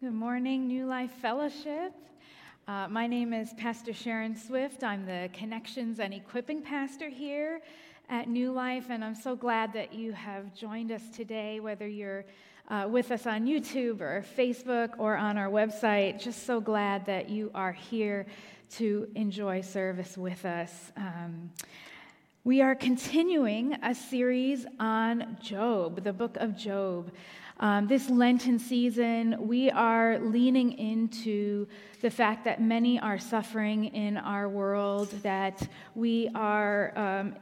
Good morning, New Life Fellowship. Uh, my name is Pastor Sharon Swift. I'm the Connections and Equipping Pastor here at New Life, and I'm so glad that you have joined us today, whether you're uh, with us on YouTube or Facebook or on our website. Just so glad that you are here to enjoy service with us. Um, we are continuing a series on Job, the book of Job. Um, this Lenten season, we are leaning into the fact that many are suffering in our world, that we are um,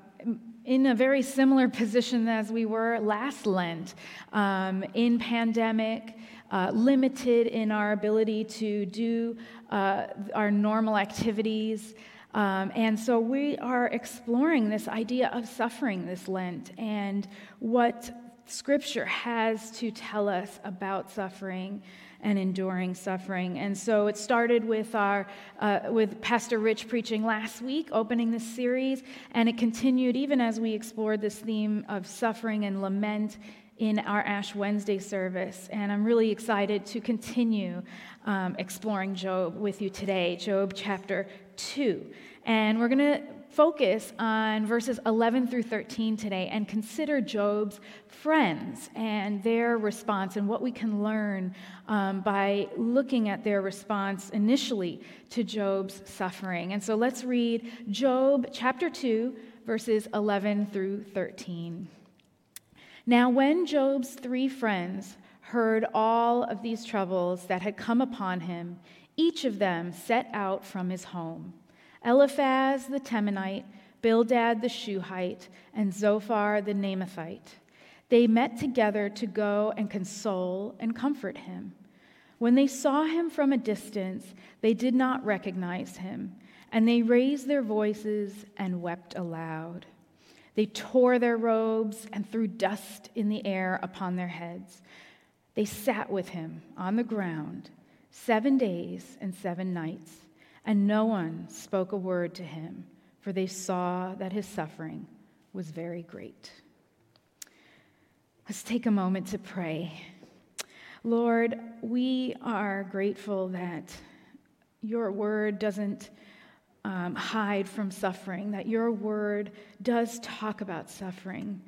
in a very similar position as we were last Lent um, in pandemic. Uh, limited in our ability to do uh, our normal activities. Um, and so we are exploring this idea of suffering this Lent and what Scripture has to tell us about suffering and enduring suffering. And so it started with our uh, with Pastor Rich preaching last week, opening this series, and it continued even as we explored this theme of suffering and lament in our Ash Wednesday service. And I'm really excited to continue um, exploring Job with you today, Job chapter 2. And we're going to focus on verses 11 through 13 today and consider Job's friends and their response and what we can learn um, by looking at their response initially to Job's suffering. And so let's read Job chapter 2, verses 11 through 13. Now, when Job's three friends heard all of these troubles that had come upon him, each of them set out from his home. Eliphaz the Temanite, Bildad the Shuhite, and Zophar the Naamathite. They met together to go and console and comfort him. When they saw him from a distance, they did not recognize him, and they raised their voices and wept aloud. They tore their robes and threw dust in the air upon their heads. They sat with him on the ground seven days and seven nights and no one spoke a word to him, for they saw that his suffering was very great. Let's take a moment to pray. Lord, we are grateful that your word doesn't um, hide from suffering, that your word does talk about suffering.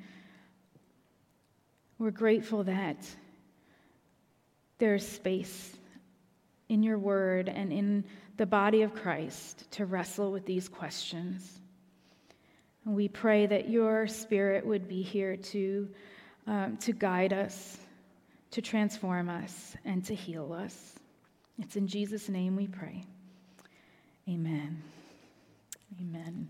We're grateful that there's space in your word and in the body of Christ to wrestle with these questions. And we pray that your spirit would be here to, um, to guide us, to transform us, and to heal us. It's in Jesus' name we pray. Amen. Amen.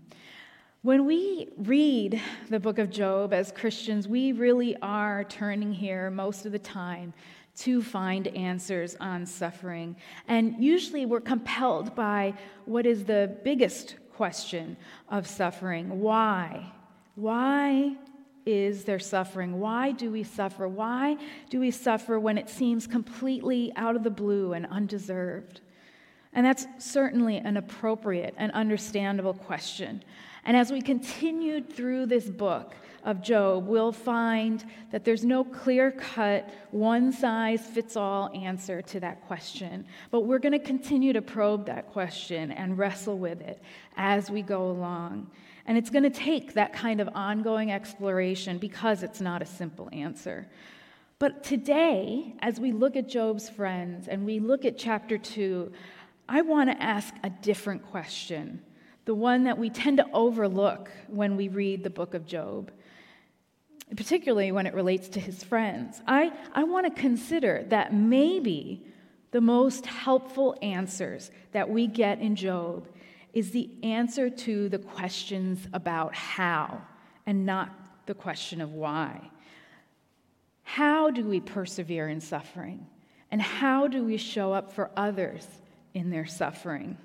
When we read the book of Job as Christians, we really are turning here most of the time to find answers on suffering. And usually we're compelled by what is the biggest question of suffering why? Why is there suffering? Why do we suffer? Why do we suffer when it seems completely out of the blue and undeserved? And that's certainly an appropriate and understandable question. And as we continued through this book, of Job, we'll find that there's no clear cut, one size fits all answer to that question. But we're going to continue to probe that question and wrestle with it as we go along. And it's going to take that kind of ongoing exploration because it's not a simple answer. But today, as we look at Job's friends and we look at chapter two, I want to ask a different question, the one that we tend to overlook when we read the book of Job particularly when it relates to his friends. I, I want to consider that maybe the most helpful answers that we get in Job is the answer to the questions about how and not the question of why. How do we persevere in suffering? And how do we show up for others in their suffering?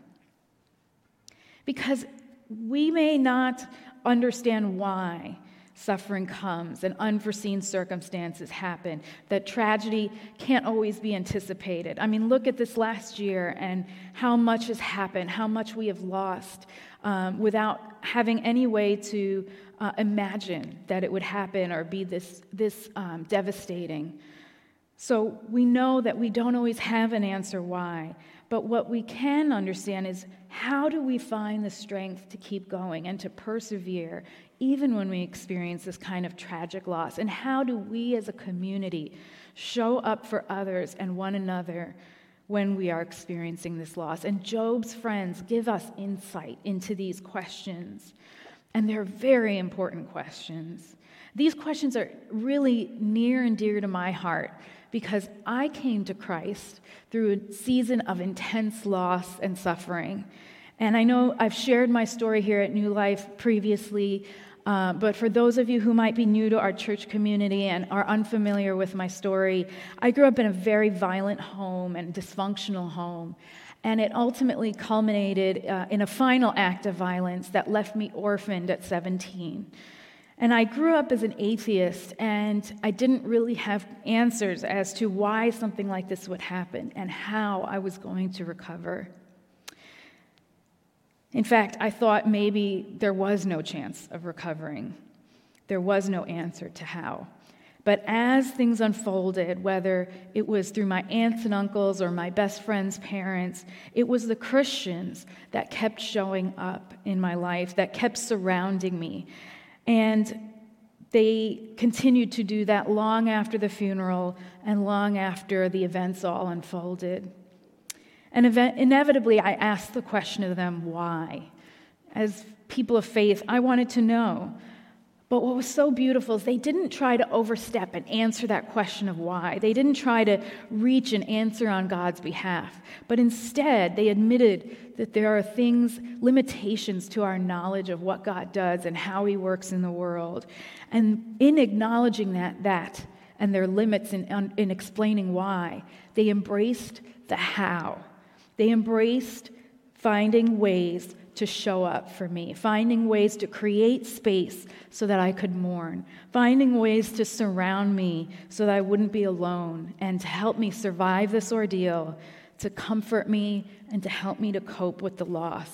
Because we may not understand why suffering comes and unforeseen circumstances happen, that tragedy can't always be anticipated. I mean, look at this last year and how much has happened, how much we have lost um, without having any way to uh, imagine that it would happen or be this, this um, devastating. So we know that we don't always have an answer why, but what we can understand is how do we find the strength to keep going and to persevere even when we experience this kind of tragic loss? And how do we as a community show up for others and one another when we are experiencing this loss? And Job's friends give us insight into these questions. And they're very important questions. These questions are really near and dear to my heart because I came to Christ through a season of intense loss and suffering. And I know I've shared my story here at New Life previously, uh, but for those of you who might be new to our church community and are unfamiliar with my story, I grew up in a very violent home and dysfunctional home. And it ultimately culminated uh, in a final act of violence that left me orphaned at 17. And I grew up as an atheist, and I didn't really have answers as to why something like this would happen and how I was going to recover. In fact, I thought maybe there was no chance of recovering. There was no answer to how. But as things unfolded, whether it was through my aunts and uncles or my best friend's parents, it was the Christians that kept showing up in my life, that kept surrounding me. And they continued to do that long after the funeral and long after the events all unfolded. And event- inevitably, I asked the question of them, why? As people of faith, I wanted to know. But what was so beautiful is they didn't try to overstep and answer that question of why. They didn't try to reach an answer on God's behalf. But instead, they admitted that there are things, limitations to our knowledge of what God does and how He works in the world. And in acknowledging that, that and their limits in, in explaining why, they embraced the how. They embraced finding ways to show up for me, finding ways to create space so that I could mourn, finding ways to surround me so that I wouldn't be alone, and to help me survive this ordeal, to comfort me, and to help me to cope with the loss.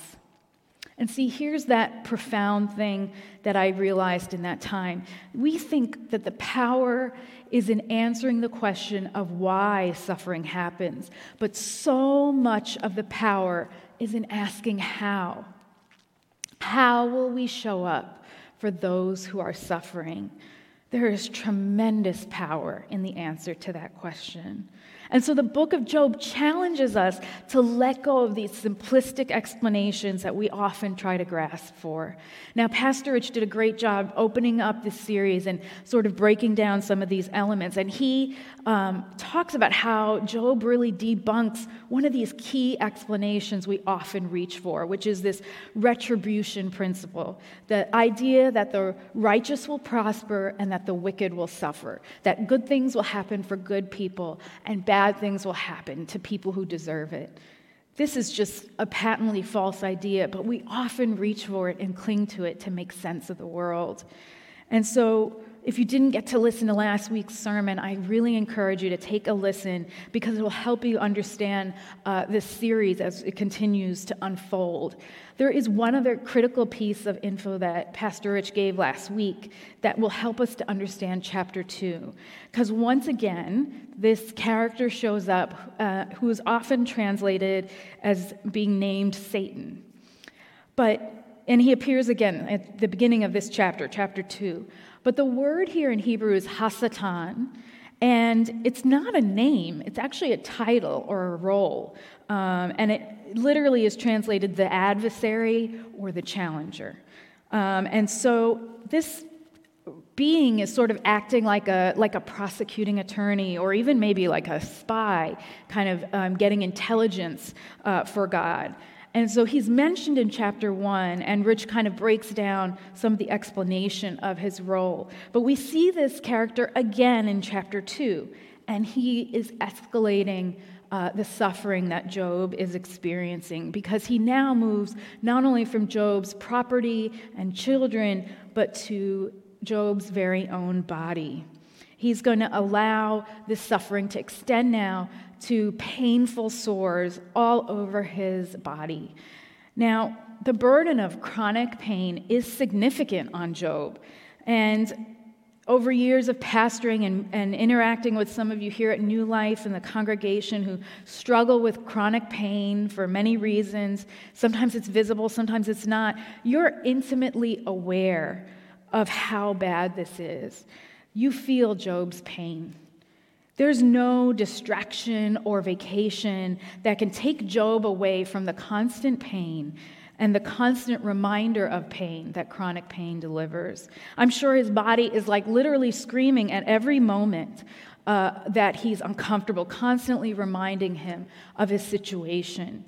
And see, here's that profound thing that I realized in that time. We think that the power is in answering the question of why suffering happens, but so much of the power is in asking how. How will we show up for those who are suffering? There is tremendous power in the answer to that question. And so the book of Job challenges us to let go of these simplistic explanations that we often try to grasp for. Now, Pastor Rich did a great job opening up this series and sort of breaking down some of these elements. And he um, talks about how Job really debunks one of these key explanations we often reach for, which is this retribution principle the idea that the righteous will prosper and that the wicked will suffer, that good things will happen for good people and bad bad things will happen to people who deserve it. This is just a patently false idea, but we often reach for it and cling to it to make sense of the world. And so, if you didn't get to listen to last week's sermon, I really encourage you to take a listen because it will help you understand uh, this series as it continues to unfold. There is one other critical piece of info that Pastor Rich gave last week that will help us to understand chapter two. Because once again, this character shows up uh, who is often translated as being named Satan. But and he appears again at the beginning of this chapter, chapter 2. But the word here in Hebrew is Hasatan, and it's not a name, it's actually a title or a role. Um, and it literally is translated the adversary or the challenger. Um, and so this being is sort of acting like a, like a prosecuting attorney or even maybe like a spy, kind of um, getting intelligence uh, for God. And so he's mentioned in chapter one, and Rich kind of breaks down some of the explanation of his role. But we see this character again in chapter two, and he is escalating uh, the suffering that Job is experiencing because he now moves not only from Job's property and children, but to Job's very own body. He's going to allow this suffering to extend now to painful sores all over his body. Now, the burden of chronic pain is significant on Job. And over years of pastoring and, and interacting with some of you here at New Life and the congregation who struggle with chronic pain for many reasons, sometimes it's visible, sometimes it's not, you're intimately aware of how bad this is. You feel Job's pain. There's no distraction or vacation that can take Job away from the constant pain and the constant reminder of pain that chronic pain delivers. I'm sure his body is like literally screaming at every moment uh, that he's uncomfortable, constantly reminding him of his situation.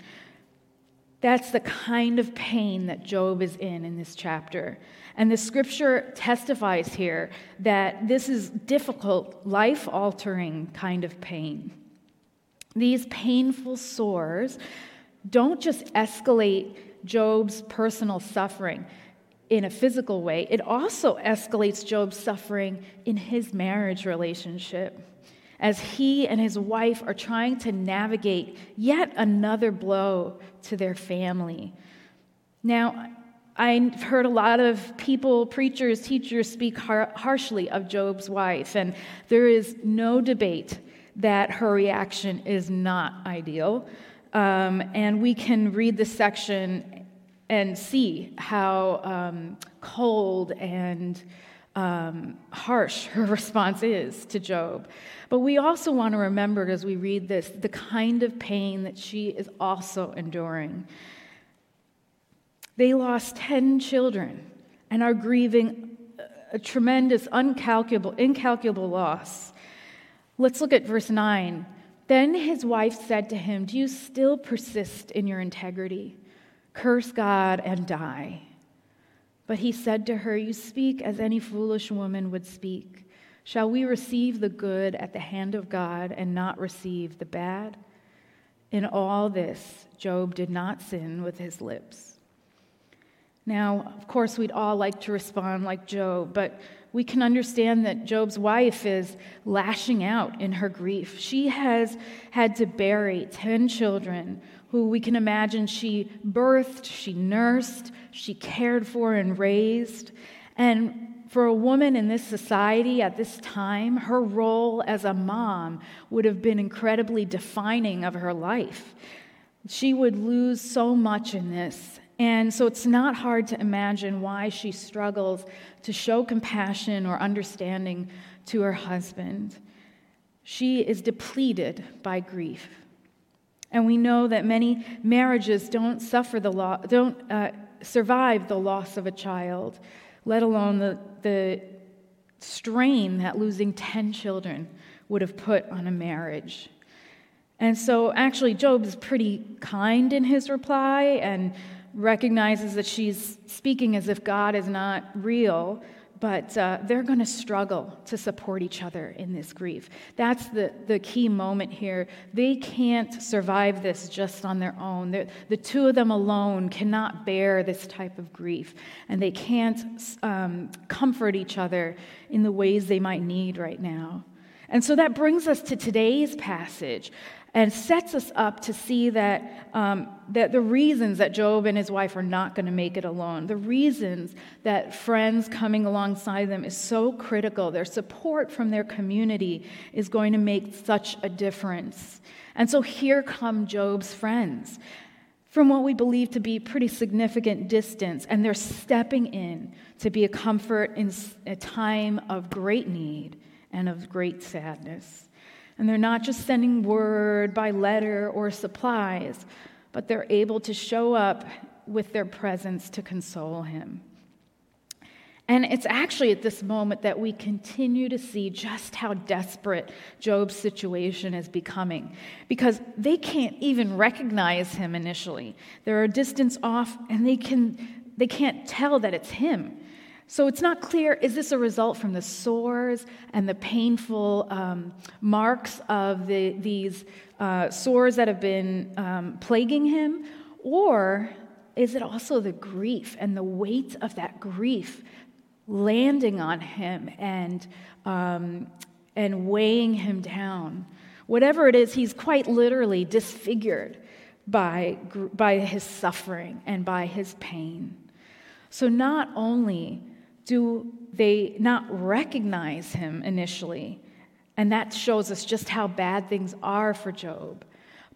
That's the kind of pain that Job is in in this chapter. And the scripture testifies here that this is difficult, life altering kind of pain. These painful sores don't just escalate Job's personal suffering in a physical way, it also escalates Job's suffering in his marriage relationship as he and his wife are trying to navigate yet another blow to their family. Now, I've heard a lot of people, preachers, teachers speak har- harshly of Job's wife, and there is no debate that her reaction is not ideal. Um, and we can read this section and see how um, cold and um, harsh her response is to Job. But we also want to remember as we read this the kind of pain that she is also enduring. They lost 10 children and are grieving a tremendous, uncalculable, incalculable loss. Let's look at verse 9. Then his wife said to him, Do you still persist in your integrity? Curse God and die. But he said to her, You speak as any foolish woman would speak. Shall we receive the good at the hand of God and not receive the bad? In all this, Job did not sin with his lips. Now, of course, we'd all like to respond like Job, but we can understand that Job's wife is lashing out in her grief. She has had to bury 10 children who we can imagine she birthed, she nursed, she cared for, and raised. And for a woman in this society at this time, her role as a mom would have been incredibly defining of her life. She would lose so much in this. And so it's not hard to imagine why she struggles to show compassion or understanding to her husband. She is depleted by grief. And we know that many marriages don't suffer the lo- don't uh, survive the loss of a child, let alone the, the strain that losing 10 children would have put on a marriage. And so, actually, Job is pretty kind in his reply and recognizes that she's speaking as if God is not real, but uh, they're going to struggle to support each other in this grief. That's the, the key moment here. They can't survive this just on their own. They're, the two of them alone cannot bear this type of grief, and they can't um, comfort each other in the ways they might need right now. And so that brings us to today's passage and sets us up to see that, um, that the reasons that Job and his wife are not going to make it alone, the reasons that friends coming alongside them is so critical, their support from their community is going to make such a difference. And so here come Job's friends from what we believe to be pretty significant distance, and they're stepping in to be a comfort in a time of great need and of great sadness. And they're not just sending word by letter or supplies, but they're able to show up with their presence to console him. And it's actually at this moment that we continue to see just how desperate Job's situation is becoming because they can't even recognize him initially. They're a distance off and they, can, they can't tell that it's him. So it's not clear is this a result from the sores and the painful um, marks of the, these uh, sores that have been um, plaguing him? Or is it also the grief and the weight of that grief landing on him and, um, and weighing him down? Whatever it is, he's quite literally disfigured by, by his suffering and by his pain. So not only do they not recognize him initially. And that shows us just how bad things are for Job.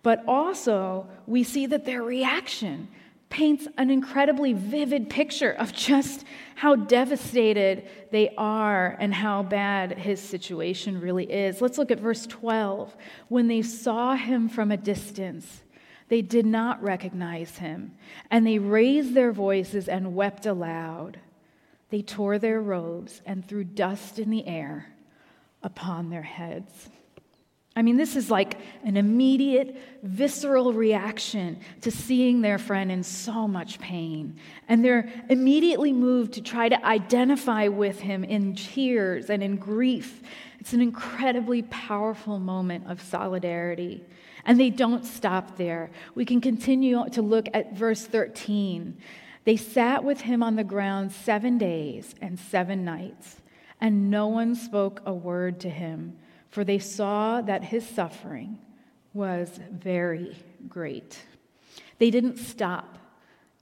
But also, we see that their reaction paints an incredibly vivid picture of just how devastated they are and how bad his situation really is. Let's look at verse 12. When they saw him from a distance, they did not recognize him, and they raised their voices and wept aloud. They tore their robes and threw dust in the air upon their heads. I mean, this is like an immediate, visceral reaction to seeing their friend in so much pain. And they're immediately moved to try to identify with him in tears and in grief. It's an incredibly powerful moment of solidarity. And they don't stop there. We can continue to look at verse 13. They sat with him on the ground seven days and seven nights, and no one spoke a word to him for they saw that his suffering was very great. They didn't stop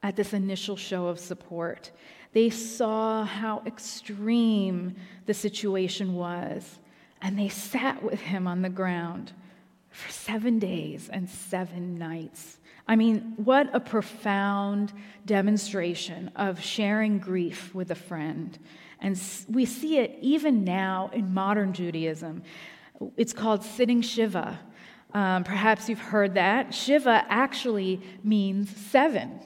at this initial show of support. They saw how extreme the situation was, and they sat with him on the ground for seven days and seven nights. I mean, what a profound demonstration of sharing grief with a friend. And we see it even now in modern Judaism. It's called sitting Shiva. Um, perhaps you've heard that. Shiva actually means seven.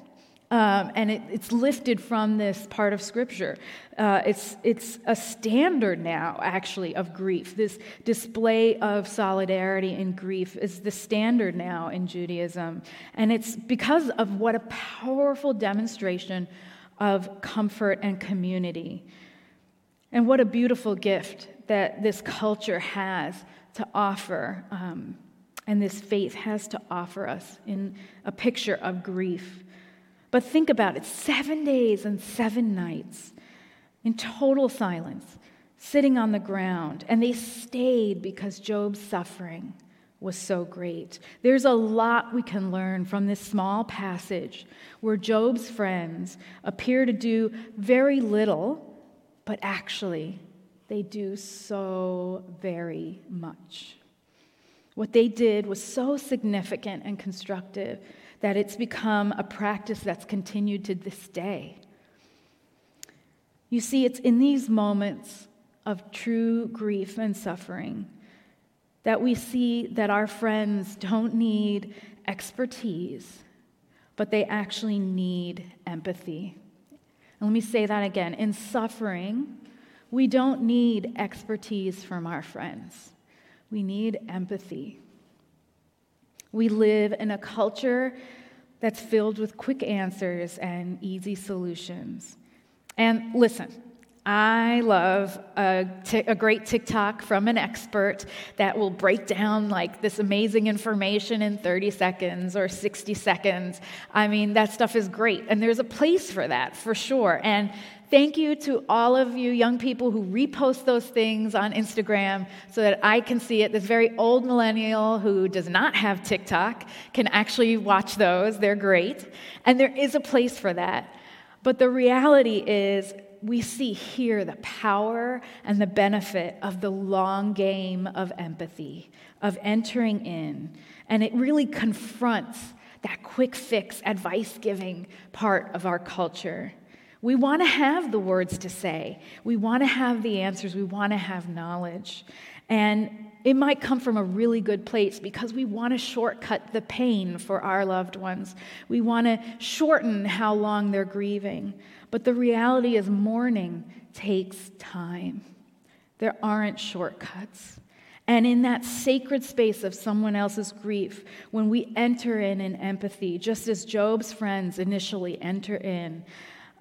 Um, and it, it's lifted from this part of Scripture. Uh, it's, it's a standard now, actually, of grief. This display of solidarity in grief is the standard now in Judaism. And it's because of what a powerful demonstration of comfort and community. And what a beautiful gift that this culture has to offer, um, and this faith has to offer us in a picture of grief. But think about it seven days and seven nights in total silence, sitting on the ground, and they stayed because Job's suffering was so great. There's a lot we can learn from this small passage where Job's friends appear to do very little, but actually they do so very much. What they did was so significant and constructive that it's become a practice that's continued to this day. You see, it's in these moments of true grief and suffering that we see that our friends don't need expertise, but they actually need empathy. And let me say that again. In suffering, we don't need expertise from our friends, we need empathy. We live in a culture that's filled with quick answers and easy solutions. And listen, I love a, t- a great TikTok from an expert that will break down like this amazing information in 30 seconds or 60 seconds. I mean, that stuff is great. And there's a place for that for sure. And Thank you to all of you young people who repost those things on Instagram so that I can see it. This very old millennial who does not have TikTok can actually watch those. They're great. And there is a place for that. But the reality is, we see here the power and the benefit of the long game of empathy, of entering in. And it really confronts that quick fix advice giving part of our culture. We want to have the words to say. We want to have the answers. We want to have knowledge. And it might come from a really good place because we want to shortcut the pain for our loved ones. We want to shorten how long they're grieving. But the reality is, mourning takes time. There aren't shortcuts. And in that sacred space of someone else's grief, when we enter in in empathy, just as Job's friends initially enter in,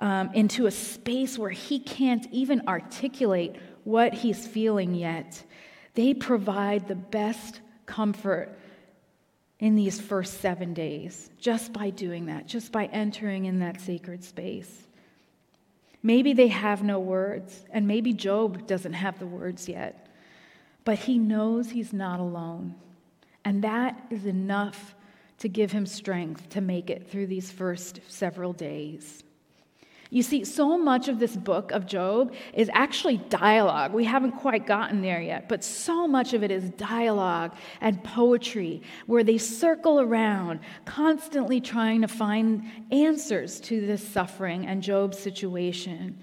um, into a space where he can't even articulate what he's feeling yet. They provide the best comfort in these first seven days just by doing that, just by entering in that sacred space. Maybe they have no words, and maybe Job doesn't have the words yet, but he knows he's not alone. And that is enough to give him strength to make it through these first several days. You see, so much of this book of Job is actually dialogue. We haven't quite gotten there yet, but so much of it is dialogue and poetry where they circle around, constantly trying to find answers to this suffering and Job's situation.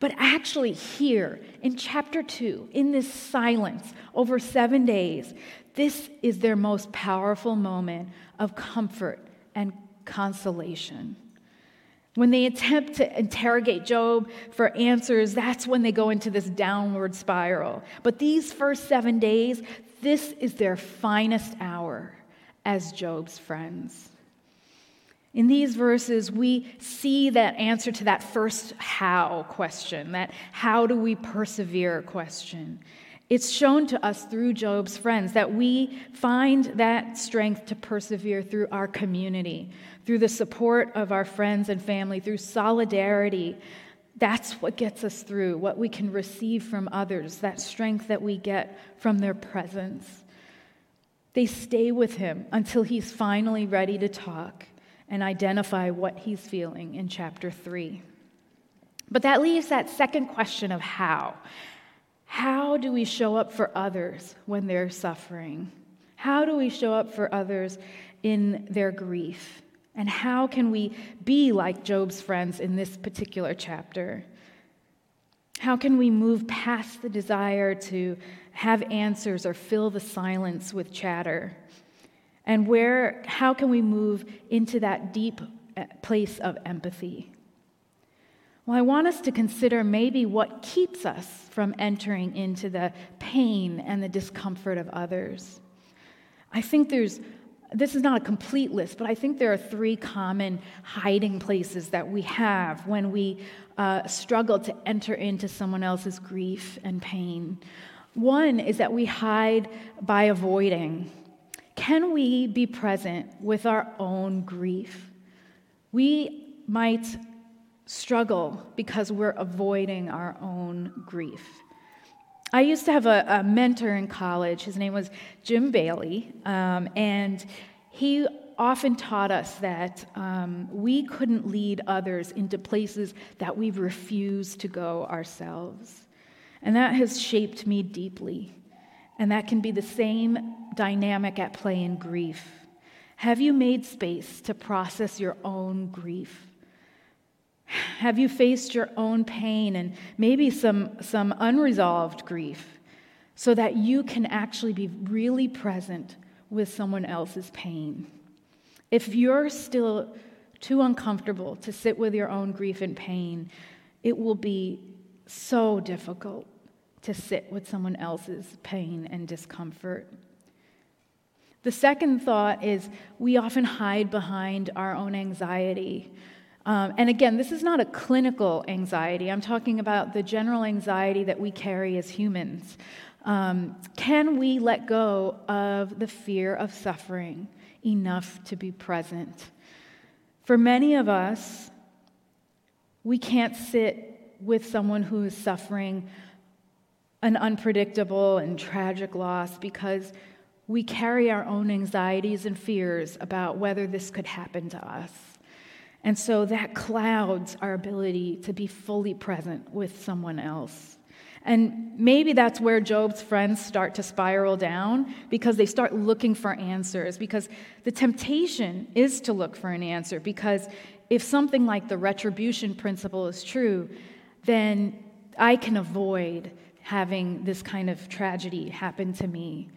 But actually, here in chapter two, in this silence over seven days, this is their most powerful moment of comfort and consolation. When they attempt to interrogate Job for answers, that's when they go into this downward spiral. But these first seven days, this is their finest hour as Job's friends. In these verses, we see that answer to that first how question, that how do we persevere question. It's shown to us through Job's friends that we find that strength to persevere through our community, through the support of our friends and family, through solidarity. That's what gets us through, what we can receive from others, that strength that we get from their presence. They stay with him until he's finally ready to talk and identify what he's feeling in chapter 3. But that leaves that second question of how. How do we show up for others when they're suffering? How do we show up for others in their grief? And how can we be like Job's friends in this particular chapter? How can we move past the desire to have answers or fill the silence with chatter? And where, how can we move into that deep uh, place of empathy? Well, I want us to consider maybe what keeps us from entering into the pain and the discomfort of others. I think there's this is not a complete list, but I think there are three common hiding places that we have when we uh, struggle to enter into someone else's grief and pain. One is that we hide by avoiding. Can we be present with our own grief? We might struggle because we're avoiding our own grief. I used to have a, a mentor in college. His name was Jim Bailey, um, and he often taught us that um, we couldn't lead others into places that we refused to go ourselves. And that has shaped me deeply. And that can be the same dynamic at play in grief. Have you made space to process your own grief? Have you faced your own pain and maybe some, some unresolved grief so that you can actually be really present with someone else's pain? If you're still too uncomfortable to sit with your own grief and pain, it will be so difficult to sit with someone else's pain and discomfort. The second thought is we often hide behind our own anxiety um, and again, this is not a clinical anxiety. I'm talking about the general anxiety that we carry as humans. Um, can we let go of the fear of suffering enough to be present? For many of us, we can't sit with someone who is suffering an unpredictable and tragic loss because we carry our own anxieties and fears about whether this could happen to us. And so that clouds our ability to be fully present with someone else. And maybe that's where Job's friends start to spiral down because they start looking for answers. Because the temptation is to look for an answer. Because if something like the retribution principle is true, then I can avoid having this kind of tragedy happen to me.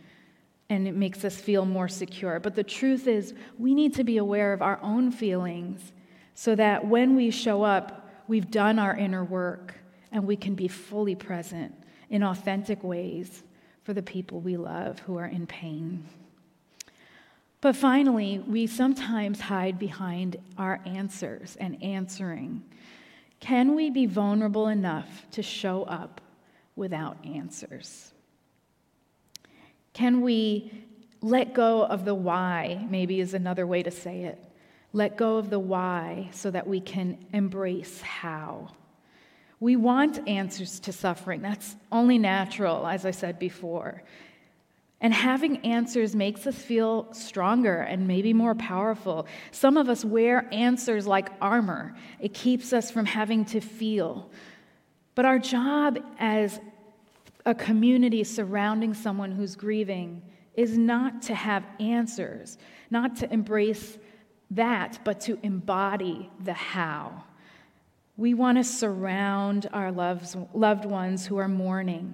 And it makes us feel more secure. But the truth is, we need to be aware of our own feelings so that when we show up, we've done our inner work and we can be fully present in authentic ways for the people we love who are in pain. But finally, we sometimes hide behind our answers and answering. Can we be vulnerable enough to show up without answers? Can we let go of the why, maybe is another way to say it, let go of the why so that we can embrace how. We want answers to suffering. That's only natural, as I said before. And having answers makes us feel stronger and maybe more powerful. Some of us wear answers like armor, it keeps us from having to feel. But our job as a community surrounding someone who's grieving is not to have answers, not to embrace that, but to embody the how. We want to surround our loves, loved ones who are mourning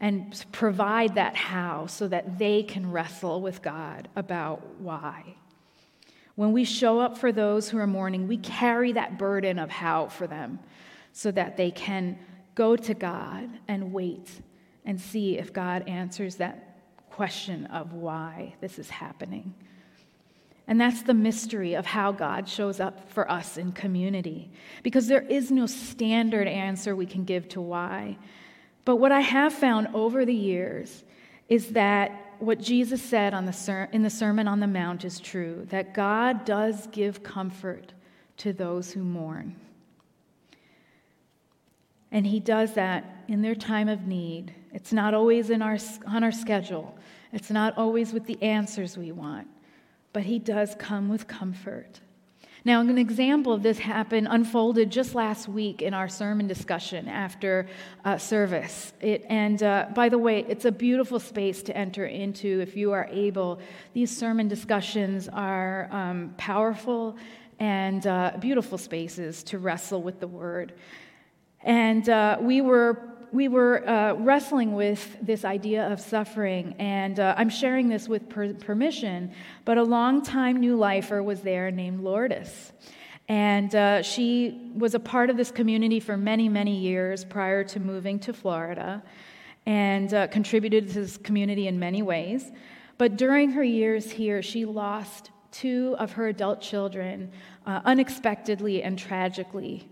and provide that how so that they can wrestle with God about why. When we show up for those who are mourning, we carry that burden of how for them so that they can go to God and wait and see if God answers that question of why this is happening. And that's the mystery of how God shows up for us in community. Because there is no standard answer we can give to why. But what I have found over the years is that what Jesus said the ser- in the Sermon on the Mount is true that God does give comfort to those who mourn. And He does that in their time of need. It's not always in our, on our schedule, it's not always with the answers we want, but He does come with comfort. Now, an example of this happened, unfolded just last week in our sermon discussion after uh, service. It, and uh, by the way, it's a beautiful space to enter into if you are able. These sermon discussions are um, powerful and uh, beautiful spaces to wrestle with the word. And uh, we were we were uh, wrestling with this idea of suffering, and uh, I'm sharing this with per- permission, but a long-time new lifer was there named Lourdes. And uh, she was a part of this community for many, many years prior to moving to Florida and uh, contributed to this community in many ways. But during her years here, she lost two of her adult children uh, unexpectedly and tragically.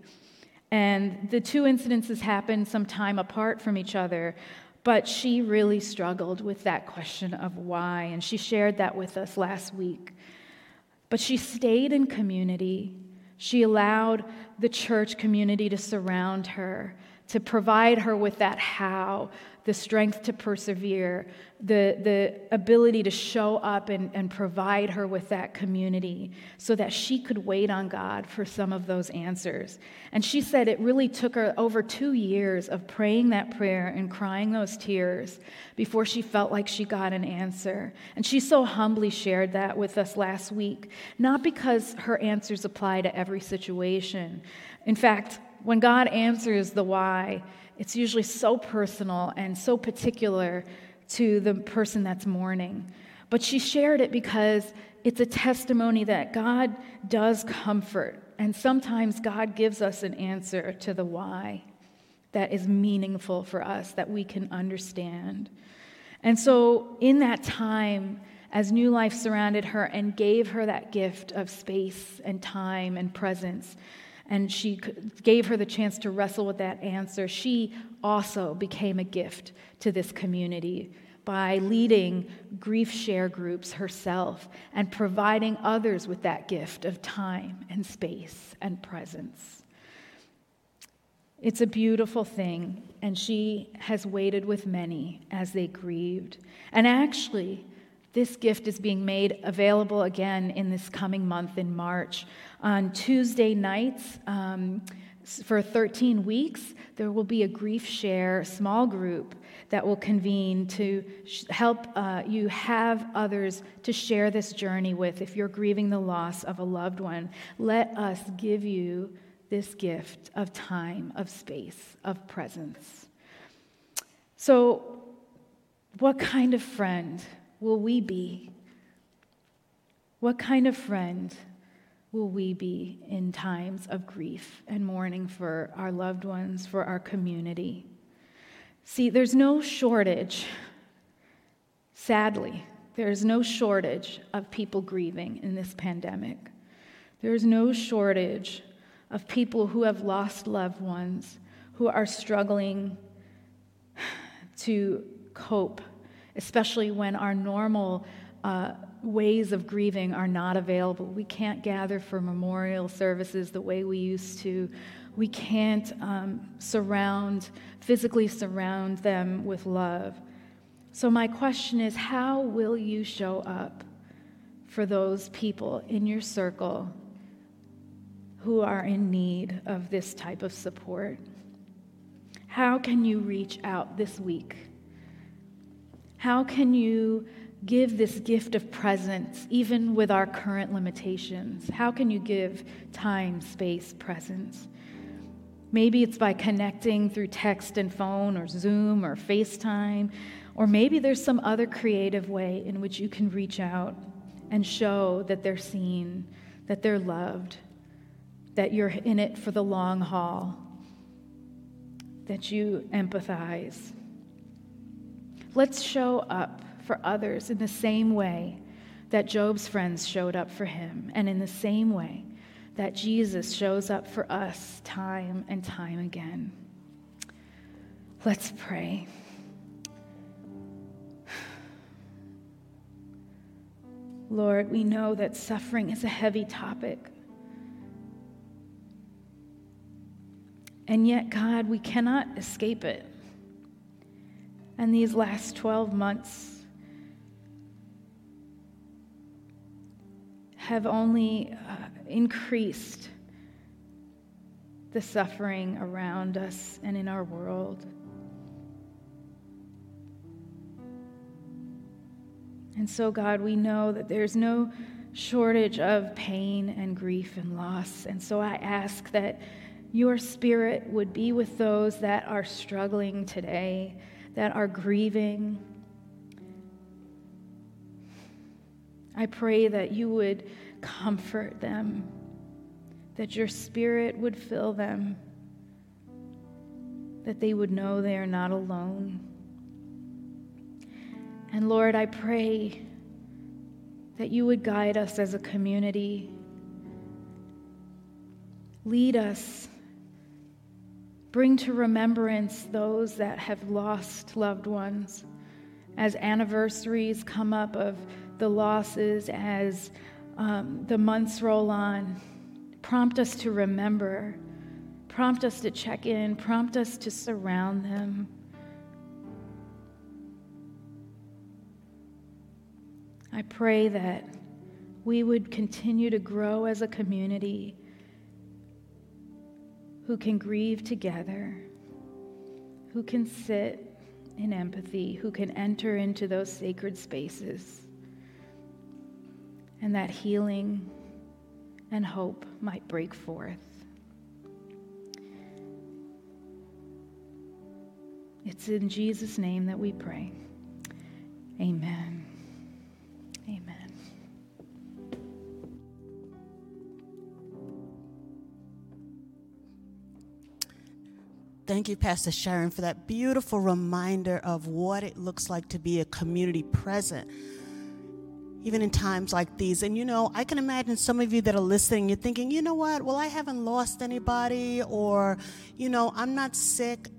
And the two incidences happened some time apart from each other, but she really struggled with that question of why, and she shared that with us last week. But she stayed in community. She allowed the church community to surround her, to provide her with that how, the strength to persevere, the, the ability to show up and, and provide her with that community so that she could wait on God for some of those answers. And she said it really took her over two years of praying that prayer and crying those tears before she felt like she got an answer. And she so humbly shared that with us last week, not because her answers apply to every situation. In fact, when God answers the why, it's usually so personal and so particular to the person that's mourning. But she shared it because it's a testimony that God does comfort. And sometimes God gives us an answer to the why that is meaningful for us, that we can understand. And so, in that time, as New Life surrounded her and gave her that gift of space and time and presence, and she gave her the chance to wrestle with that answer, she also became a gift to this community by leading grief share groups herself and providing others with that gift of time and space and presence. It's a beautiful thing, and she has waited with many as they grieved. And actually, this gift is being made available again in this coming month in March. On Tuesday nights, um, for 13 weeks, there will be a grief share small group that will convene to sh- help uh, you have others to share this journey with. If you're grieving the loss of a loved one, let us give you this gift of time, of space, of presence. So, what kind of friend will we be? What kind of friend will we be in times of grief and mourning for our loved ones, for our community? See, there's no shortage, sadly, there's no shortage of people grieving in this pandemic. There's no shortage of people who have lost loved ones, who are struggling to cope, especially when our normal uh, ways of grieving are not available. We can't gather for memorial services the way we used to. We can't um, surround, physically surround them with love. So, my question is how will you show up for those people in your circle who are in need of this type of support? How can you reach out this week? How can you give this gift of presence even with our current limitations? How can you give time, space, presence? Maybe it's by connecting through text and phone or Zoom or FaceTime or maybe there's some other creative way in which you can reach out and show that they're seen, that they're loved, that you're in it for the long haul, that you empathize. Let's show up for others in the same way that Job's friends showed up for him, and in the same way that Jesus shows up for us time and time again. Let's pray. Lord, we know that suffering is a heavy topic. And yet, God, we cannot escape it. And these last 12 months have only uh, increased the suffering around us and in our world. And so, God, we know that there's no shortage of pain and grief and loss. And so I ask that your spirit would be with those that are struggling today, that are grieving. I pray that you would comfort them, that your spirit would fill them, that they would know they are not alone. And Lord, I pray that you would guide us as a community. Lead us. Bring to remembrance those that have lost loved ones. As anniversaries come up of the losses, as um, the months roll on, prompt us to remember, prompt us to check in, prompt us to surround them. I pray that we would continue to grow as a community who can grieve together, who can sit in empathy, who can enter into those sacred spaces, and that healing and hope might break forth. It's in Jesus' name that we pray. Amen. Thank you, Pastor Sharon, for that beautiful reminder of what it looks like to be a community present, even in times like these. And you know, I can imagine some of you that are listening, you're thinking, you know what? Well, I haven't lost anybody, or, you know, I'm not sick.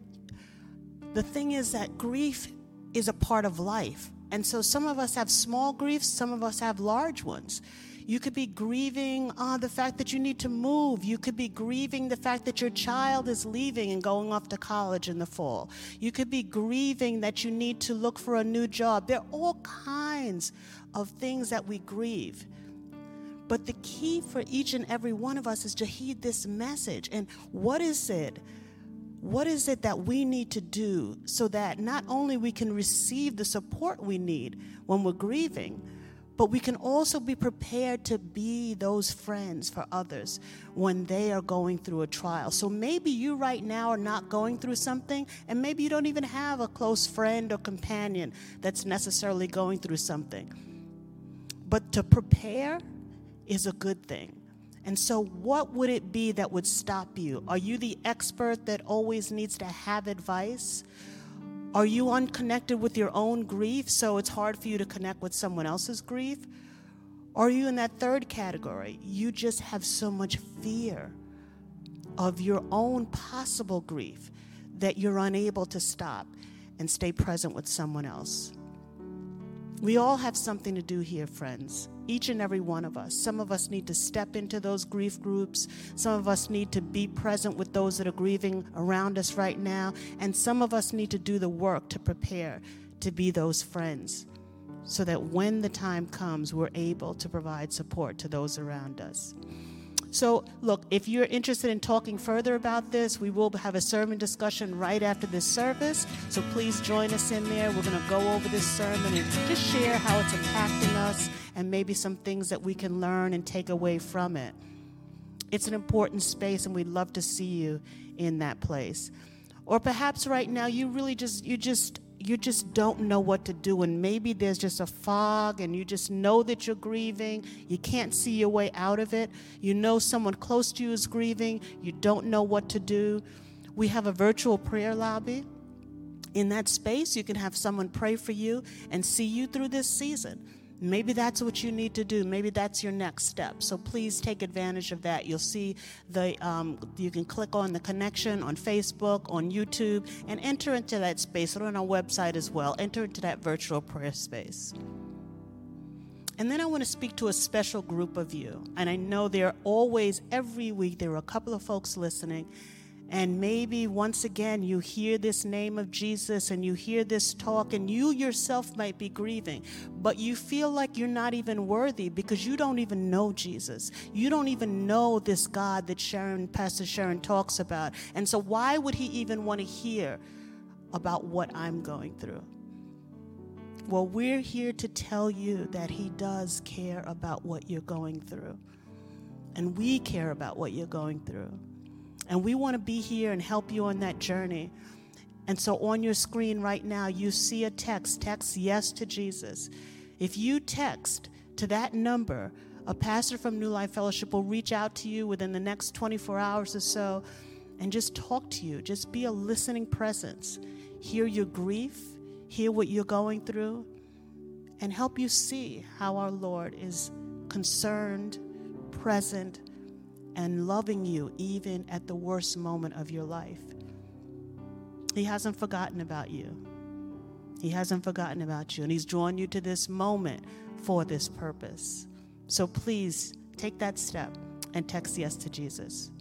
The thing is that grief is a part of life. And so some of us have small griefs, some of us have large ones. You could be grieving uh, the fact that you need to move. You could be grieving the fact that your child is leaving and going off to college in the fall. You could be grieving that you need to look for a new job. There are all kinds of things that we grieve. But the key for each and every one of us is to heed this message. And what is it what is it that we need to do so that not only we can receive the support we need when we're grieving, but we can also be prepared to be those friends for others when they are going through a trial. So maybe you right now are not going through something, and maybe you don't even have a close friend or companion that's necessarily going through something. But to prepare is a good thing. And so, what would it be that would stop you? Are you the expert that always needs to have advice? Are you unconnected with your own grief, so it's hard for you to connect with someone else's grief? Are you in that third category? You just have so much fear of your own possible grief that you're unable to stop and stay present with someone else. We all have something to do here, friends. Each and every one of us. Some of us need to step into those grief groups. Some of us need to be present with those that are grieving around us right now. And some of us need to do the work to prepare to be those friends so that when the time comes, we're able to provide support to those around us. So, look, if you're interested in talking further about this, we will have a sermon discussion right after this service. So please join us in there. We're going to go over this sermon and just share how it's impacting us and maybe some things that we can learn and take away from it. It's an important space, and we'd love to see you in that place. Or perhaps right now you really just you just you just don't know what to do and maybe there's just a fog and you just know that you're grieving. You can't see your way out of it. You know someone close to you is grieving. You don't know what to do. We have a virtual prayer lobby. In that space you can have someone pray for you and see you through this season Maybe that's what you need to do. Maybe that's your next step. So please take advantage of that. You'll see the, um, you can click on the connection on Facebook, on YouTube, and enter into that space. Or on our website as well. Enter into that virtual prayer space. And then I want to speak to a special group of you. And I know there are always, every week, there are a couple of folks listening and maybe once again you hear this name of Jesus and you hear this talk, and you yourself might be grieving, but you feel like you're not even worthy because you don't even know Jesus. You don't even know this God that Sharon, Pastor Sharon talks about. And so, why would he even want to hear about what I'm going through? Well, we're here to tell you that he does care about what you're going through. And we care about what you're going through. And we want to be here and help you on that journey. And so on your screen right now, you see a text. Text yes to Jesus. If you text to that number, a pastor from New Life Fellowship will reach out to you within the next 24 hours or so and just talk to you. Just be a listening presence. Hear your grief, hear what you're going through, and help you see how our Lord is concerned, present, and loving you even at the worst moment of your life. He hasn't forgotten about you. He hasn't forgotten about you, and He's drawn you to this moment for this purpose. So please take that step and text yes to Jesus.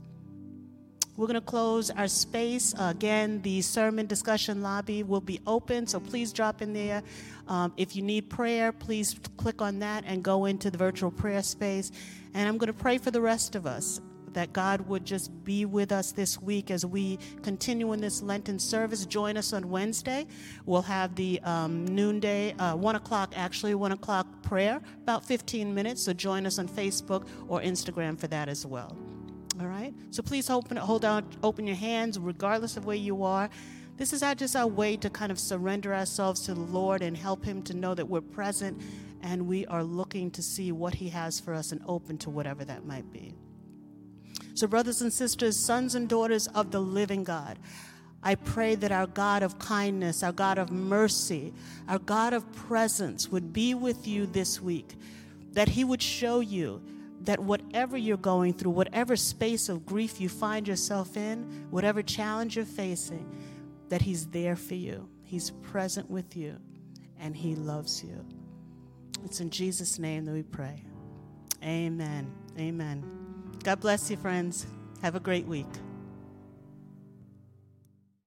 We're going to close our space. Again, the sermon discussion lobby will be open, so please drop in there. Um, if you need prayer, please click on that and go into the virtual prayer space. And I'm going to pray for the rest of us that God would just be with us this week as we continue in this Lenten service. Join us on Wednesday. We'll have the um, noonday, uh, 1 o'clock, actually, 1 o'clock prayer, about 15 minutes. So join us on Facebook or Instagram for that as well. All right? So please open, hold out, open your hands, regardless of where you are. This is our, just our way to kind of surrender ourselves to the Lord and help Him to know that we're present and we are looking to see what He has for us and open to whatever that might be. So, brothers and sisters, sons and daughters of the living God, I pray that our God of kindness, our God of mercy, our God of presence would be with you this week, that He would show you that whatever you're going through, whatever space of grief you find yourself in, whatever challenge you're facing, that He's there for you. He's present with you, and He loves you. It's in Jesus' name that we pray. Amen. Amen. God bless you, friends. Have a great week.